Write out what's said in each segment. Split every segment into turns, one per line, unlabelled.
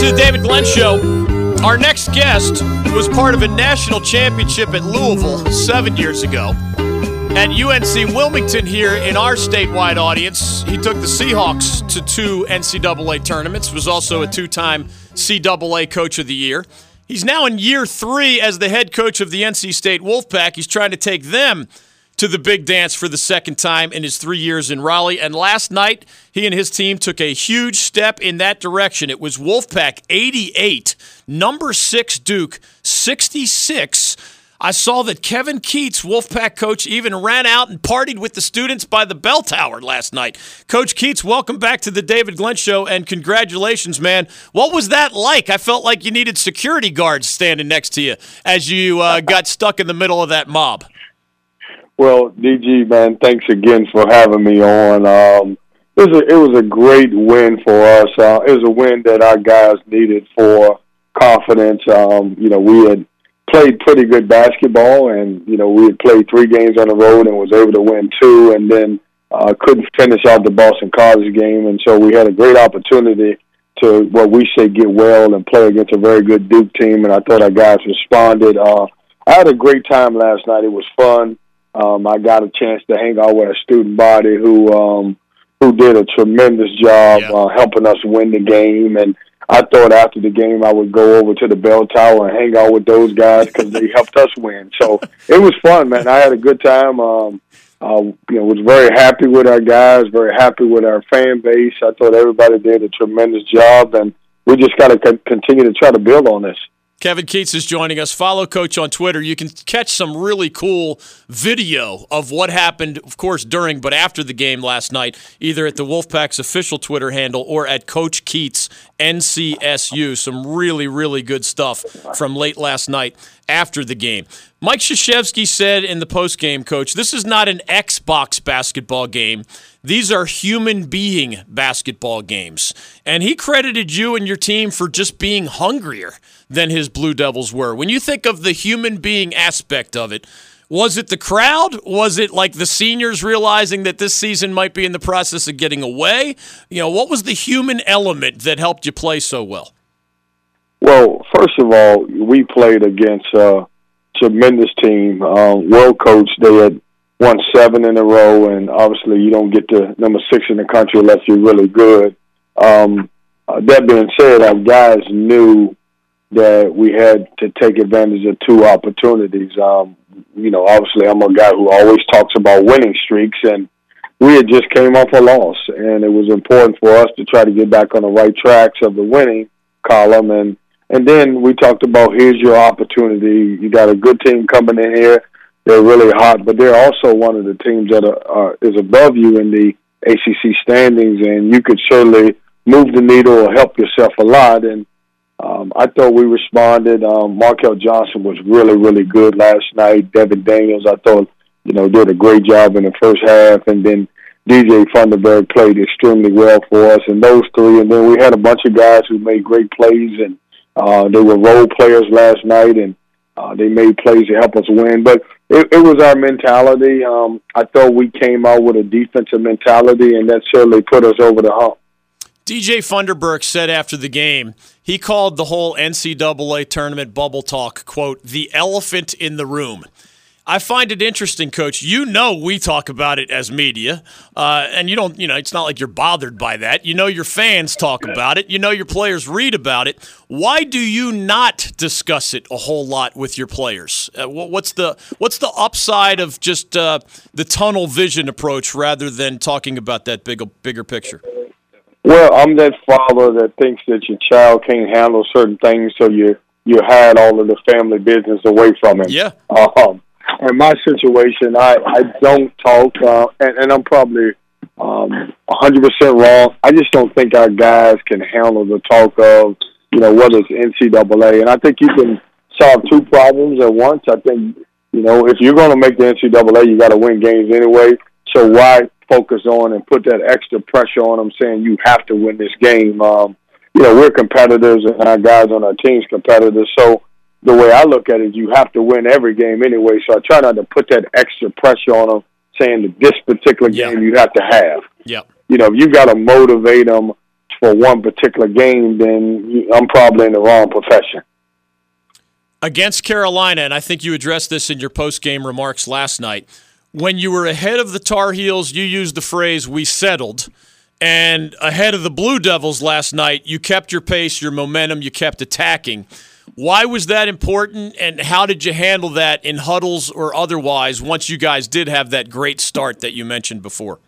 to the David Glenn Show. Our next guest was part of a national championship at Louisville seven years ago. At UNC Wilmington, here in our statewide audience, he took the Seahawks to two NCAA tournaments, was also a two time CAA Coach of the Year. He's now in year three as the head coach of the NC State Wolfpack. He's trying to take them to the big dance for the second time in his three years in Raleigh. And last night, he and his team took a huge step in that direction. It was Wolfpack 88, number six Duke 66. I saw that Kevin Keatts, Wolfpack coach, even ran out and partied with the students by the bell tower last night. Coach Keatts, welcome back to the David Glenn Show and congratulations, man. What was that like? I felt like you needed security guards standing next to you as you uh, got stuck in the middle of that mob.
Well, DG, man, thanks again for having me on. Um, it was a, it was a great win for us. Uh, it was a win that our guys needed for confidence. Um, you know, we had played pretty good basketball, and you know, we had played three games on the road and was able to win two, and then uh, couldn't finish out the Boston College game, and so we had a great opportunity to what we say get well and play against a very good Duke team, and I thought our guys responded. Uh, I had a great time last night. It was fun. Um, I got a chance to hang out with a student body who um, who did a tremendous job yeah. uh, helping us win the game. And I thought after the game I would go over to the bell tower and hang out with those guys because they helped us win. So it was fun, man. I had a good time. Um, uh, you know, was very happy with our guys, very happy with our fan base. I thought everybody did a tremendous job, and we just got to co- continue to try to build on this.
Kevin Keatts is joining us. Follow Coach on Twitter. You can catch some really cool video of what happened, of course, during but after the game last night, either at the Wolfpack's official Twitter handle or at Coach Keatts NCSU. Some really, really good stuff from late last night after the game. Mike Krzyzewski said in the postgame, Coach, this is not an Xbox basketball game. These are human being basketball games. And he credited you and your team for just being hungrier than his Blue Devils were. When you think of the human being aspect of it, was it the crowd? Was it like the seniors realizing that this season might be in the process of getting away? You know, what was the human element that helped you play so well?
Well, first of all, we played against a tremendous team, uh, well coached. They had won seven in a row, and obviously you don't get to number six in the country unless you're really good. Um, uh, that being said, our guys knew that we had to take advantage of two opportunities. Um, you know, obviously I'm a guy who always talks about winning streaks, and we had just came off a loss, and it was important for us to try to get back on the right tracks of the winning column. And and then we talked about here's your opportunity. You got a good team coming in here they're really hot, but they're also one of the teams that are, is above you in the ACC standings, and you could certainly move the needle or help yourself a lot. And um, I thought we responded. Um, Markell Johnson was really, really good last night. Devin Daniels, I thought, you know, did a great job in the first half, and then DJ Funderburk played extremely well for us. And those three, and then we had a bunch of guys who made great plays, and uh, they were role players last night, and uh, they made plays to help us win. But it, it was our mentality. Um, I thought we came out with a defensive mentality, and that certainly put us over the hump.
DJ Funderburk said after the game, he called the whole NCAA tournament bubble talk, quote, the elephant in the room. I find it interesting, Coach. You know we talk about it as media, uh, and you don't. You know, it's not like you're bothered by that. You know your fans talk about it. You know your players read about it. Why do you not discuss it a whole lot with your players? Uh, what's the what's the upside of just uh, the tunnel vision approach rather than talking about that big bigger picture?
Well, I'm that father that thinks that your child can't handle certain things, so you you hide all of the family business away from him.
Yeah.
Um, in my situation, I I don't talk, uh, and, and I'm probably um, 100% wrong. I just don't think our guys can handle the talk of you know whether it's NCAA, and I think you can solve two problems at once. I think you know if you're going to make the NCAA, you got to win games anyway. So why focus on and put that extra pressure on them, saying you have to win this game? Um, you know we're competitors, and our guys on our team's competitors, so the way I look at it, you have to win every game anyway. So I try not to put that extra pressure on them, saying that this particular game you have to have.
Yeah.
You know, if you got to motivate them for one particular game, then I'm probably in the wrong profession.
Against Carolina, and I think you addressed this in your post game remarks last night. When you were ahead of the Tar Heels, you used the phrase, we settled. And ahead of the Blue Devils last night, you kept your pace, your momentum, you kept attacking. Why was that important, and how did you handle that in huddles or otherwise once you guys did have that great start that you mentioned before?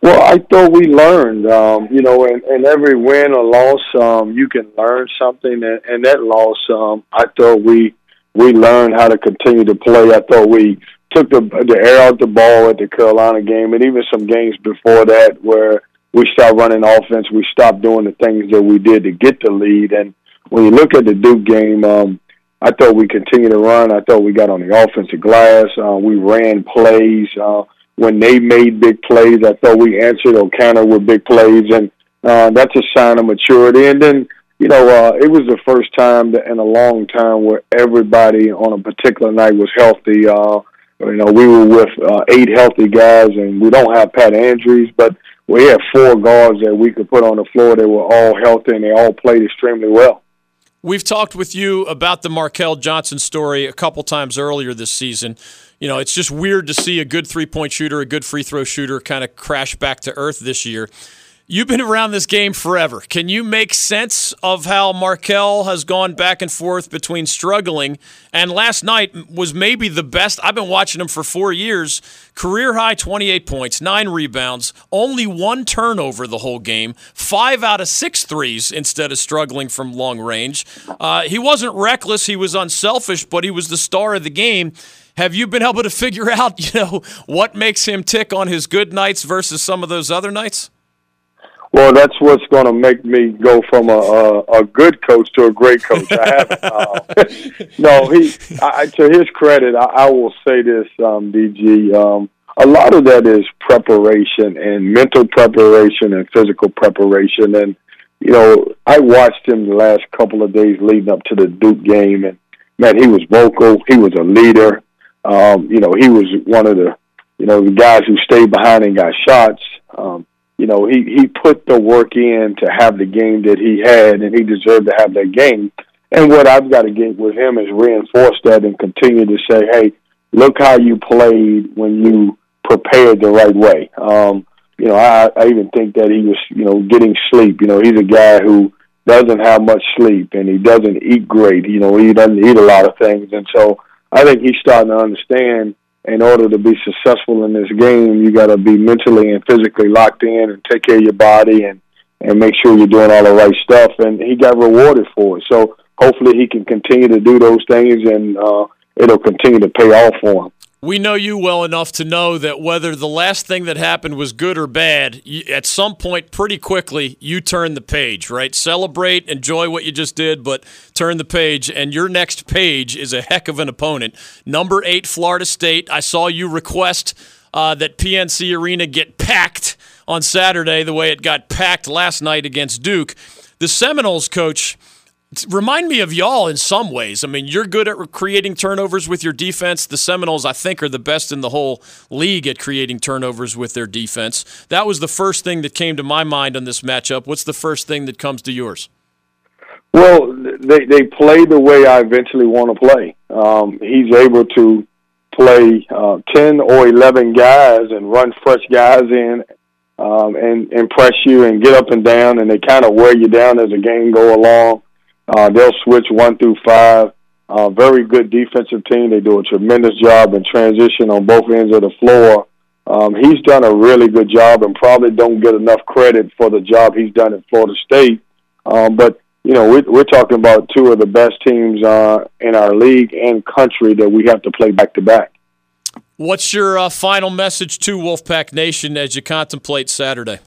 Well, I thought we learned. Um, you know, in, in every win or loss, um, you can learn something. And, and that loss, um, I thought we we learned how to continue to play. I thought we took the the air out the ball at the Carolina game, and even some games before that where we stopped running offense. We stopped doing the things that we did to get the lead. And when you look at the Duke game, um, I thought we continued to run. I thought we got on the offensive glass. Uh, we ran plays. Uh, when they made big plays, I thought we answered or countered with big plays, and uh, that's a sign of maturity. And then, you know, uh, it was the first time in a long time where everybody on a particular night was healthy. Uh, you know, we were with uh, eight healthy guys, and we don't have Pat Andrews, but we had four guards that we could put on the floor. They were all healthy, and they all played extremely well.
We've talked with you about the Markell Johnson story a couple times earlier this season. You know, it's just weird to see a good three point shooter, a good free throw shooter kind of crash back to earth this year. You've been around this game forever. Can you make sense of how Markell has gone back and forth between struggling and last night was maybe the best? I've been watching him for four years. Career high 28 points, nine rebounds, only one turnover the whole game, five out of six threes instead of struggling from long range. Uh, he wasn't reckless, he was unselfish, but he was the star of the game. Have you been able to figure out, you know, what makes him tick on his good nights versus some of those other nights?
Well, that's what's going to make me go from a, a, a good coach to a great coach. I haven't. Uh, no, he. I, to his credit, I, I will say this, um, DG. Um, a lot of that is preparation and mental preparation and physical preparation. And you know, I watched him the last couple of days leading up to the Duke game, and man, he was vocal. He was a leader. Um, you know, he was one of the you know the guys who stayed behind and got shots. Um, you know, he he put the work in to have the game that he had, and he deserved to have that game. And what I've got to get with him is reinforce that and continue to say, hey, look how you played when you prepared the right way. Um, you know, I, I even think that he was, you know, getting sleep. You know, he's a guy who doesn't have much sleep and he doesn't eat great. You know, he doesn't eat a lot of things, and so I think he's starting to understand in order to be successful in this game, you got to be mentally and physically locked in and take care of your body and and make sure you're doing all the right stuff. And he got rewarded for it. So hopefully he can continue to do those things, and uh, it'll continue to pay off for him
we know you well enough to know that whether the last thing that happened was good or bad, at some point, pretty quickly, you turn the page, right? Celebrate, enjoy what you just did, but turn the page. And your next page is a heck of an opponent. Number eight, Florida State. I saw you request uh, that PNC Arena get packed on Saturday the way it got packed last night against Duke. The Seminoles coach Remind me of y'all in some ways. I mean, you're good at creating turnovers with your defense. The Seminoles, I think, are the best in the whole league at creating turnovers with their defense. That was the first thing that came to my mind on this matchup. What's the first thing that comes to yours?
Well, they they play the way I eventually want to play. Um, he's able to play uh, ten or eleven guys and run fresh guys in um, and impress you and get up and down, and they kind of wear you down as the game go along. Uh, they'll switch one through five. Uh, very good defensive team. They do a tremendous job in transition on both ends of the floor. Um, he's done a really good job and probably don't get enough credit for the job he's done at Florida State. Um, but you know, we're, we're talking about two of the best teams uh, in our league and country that we have to play back to back.
What's your uh, final message to Wolfpack Nation as you contemplate Saturday?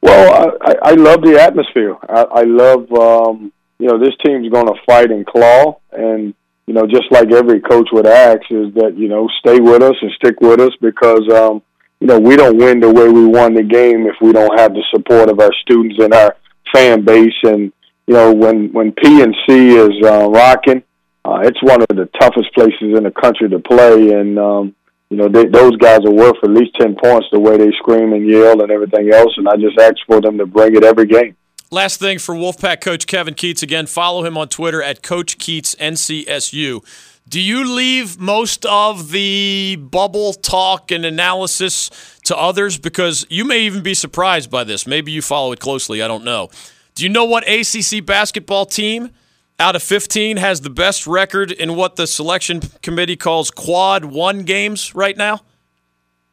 Well, I, I love the atmosphere. I, I love, um, you know, this team's going to fight and claw, and you know, just like every coach would ask, is that you know, stay with us and stick with us because, um, you know, we don't win the way we won the game if we don't have the support of our students and our fan base. And you know, when when PNC is uh, rocking, uh, it's one of the toughest places in the country to play, and um, you know, they, those guys are worth at least 10 points the way they scream and yell and everything else. And I just ask for them to bring it every game.
Last thing for Wolfpack coach Kevin Keatts Again, follow him on Twitter at Coach Keatts NCSU. Do you leave most of the bubble talk and analysis to others? Because you may even be surprised by this. Maybe you follow it closely. I don't know. Do you know what ACC basketball team out of 15 has the best record in what the selection committee calls quad one games right now?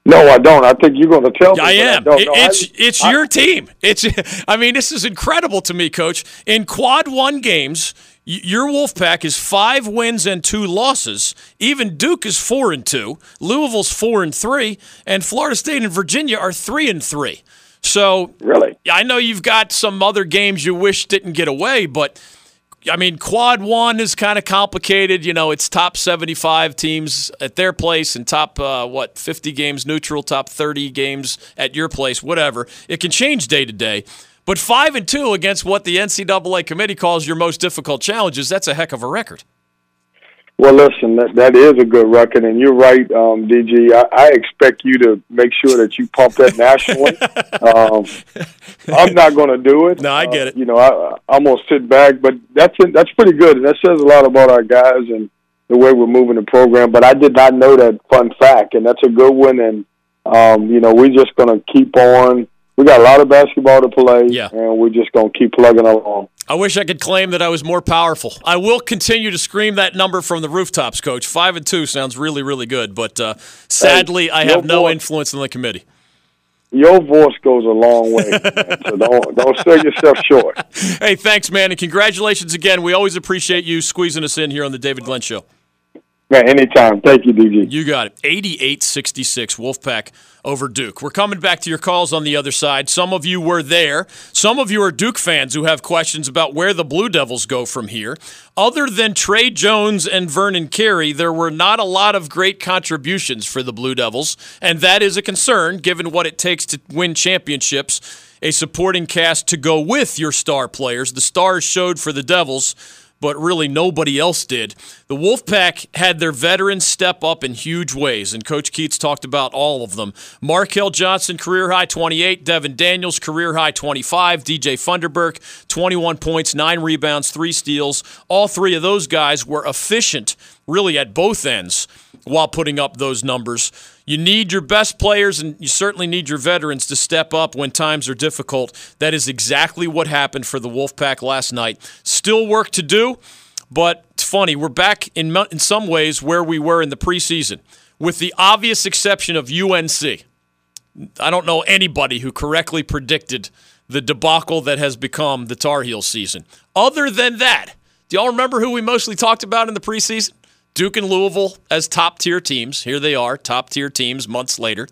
No, I don't. I think you're going to tell me.
I am.
I
it, it's I, it's I, your team. It's. I mean, this is incredible to me, Coach. In quad one games, your Wolfpack is five wins and two losses. Even Duke is four and two. Louisville's four and three, and Florida State and Virginia are three and three. So
really,
I know you've got some other games you wish didn't get away, but I mean, quad one is kind of complicated. You know, it's top 75 teams at their place and top, uh, what, 50 games neutral, top 30 games at your place, whatever. It can change day to day. But five and two against what the NCAA committee calls your most difficult challenges, that's a heck of a record.
Well, listen, that, that is a good record, and you're right, um, DG. I, I expect you to make sure that you pump that nationally. um, I'm not going to do it.
No, I get it.
Uh, you know, I, I'm going to sit back, but that's that's pretty good, and that says a lot about our guys and the way we're moving the program. But I did not know that fun fact, and that's a good one. And um, you know, we're just going to keep on we got a lot of basketball to play,
yeah.
and we're just going to keep plugging along.
I wish I could claim that I was more powerful. I will continue to scream that number from the rooftops, Coach. Five and two sounds really, really good, but uh, sadly, hey, I have no voice, influence in the committee.
Your voice goes a long way, so don't don't sell yourself short.
Hey, thanks, man, and congratulations again. We always appreciate you squeezing us in here on the David Glenn Show.
Man, anytime. Thank you, DG.
You got it. 88 66, Wolfpack over Duke. We're coming back to your calls on the other side. Some of you were there. Some of you are Duke fans who have questions about where the Blue Devils go from here. Other than Tre Jones and Vernon Carey, there were not a lot of great contributions for the Blue Devils, and that is a concern given what it takes to win championships. A supporting cast to go with your star players. The stars showed for the Devils but really nobody else did. The Wolfpack had their veterans step up in huge ways, and Coach Keatts talked about all of them. Markell Johnson, career high 28. Devin Daniels, career high 25. DJ Funderburk, 21 points, 9 rebounds, 3 steals. All three of those guys were efficient, really, at both ends while putting up those numbers. You need your best players and you certainly need your veterans to step up when times are difficult. That is exactly what happened for the Wolfpack last night. Still work to do, but it's funny. We're back in, in some ways where we were in the preseason, with the obvious exception of UNC. I don't know anybody who correctly predicted the debacle that has become the Tar Heel season. Other than that, do y'all remember who we mostly talked about in the preseason? Duke and Louisville as top tier teams. Here they are, top tier teams months later.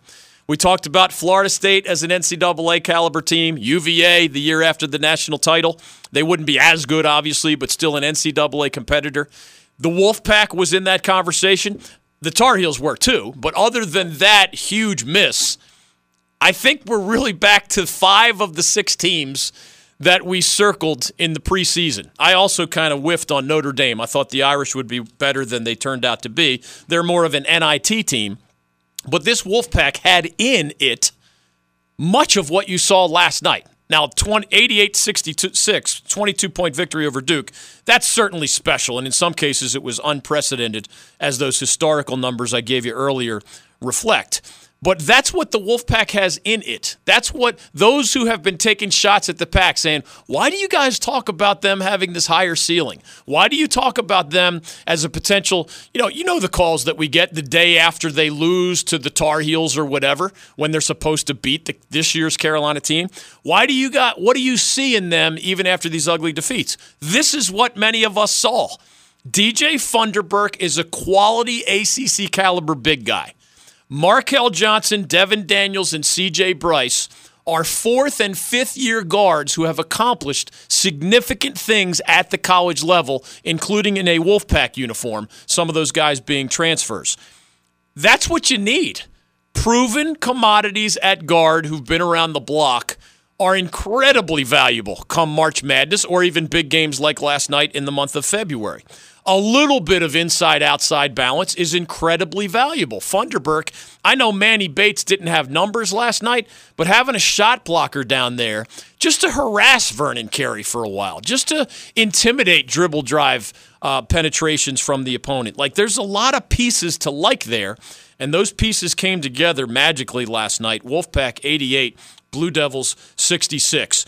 We talked about Florida State as an NCAA caliber team, UVA the year after the national title. They wouldn't be as good, obviously, but still an NCAA competitor. The Wolfpack was in that conversation. The Tar Heels were too, but other than that huge miss, I think we're really back to five of the six teams that we circled in the preseason. I also kind of whiffed on Notre Dame. I thought the Irish would be better than they turned out to be. They're more of an NIT team. But this Wolfpack had in it much of what you saw last night. Now, 88 66, 22 point victory over Duke, that's certainly special. And in some cases, it was unprecedented, as those historical numbers I gave you earlier reflect. But that's what the Wolfpack has in it. That's what those who have been taking shots at the pack saying, why do you guys talk about them having this higher ceiling? Why do you talk about them as a potential, you know, you know the calls that we get the day after they lose to the Tar Heels or whatever when they're supposed to beat the, this year's Carolina team. Why do you got what do you see in them even after these ugly defeats? This is what many of us saw. DJ Funderburk is a quality ACC caliber big guy. Markell Johnson, Devin Daniels, and CJ Bryce are fourth and fifth year guards who have accomplished significant things at the college level, including in a Wolfpack uniform, some of those guys being transfers. That's what you need. Proven commodities at guard who've been around the block are incredibly valuable come March Madness or even big games like last night in the month of February. A little bit of inside outside balance is incredibly valuable. Funderburk, I know Manny Bates didn't have numbers last night, but having a shot blocker down there just to harass Vernon Carey for a while, just to intimidate dribble drive uh, penetrations from the opponent. Like there's a lot of pieces to like there, and those pieces came together magically last night. Wolfpack 88, Blue Devils 66.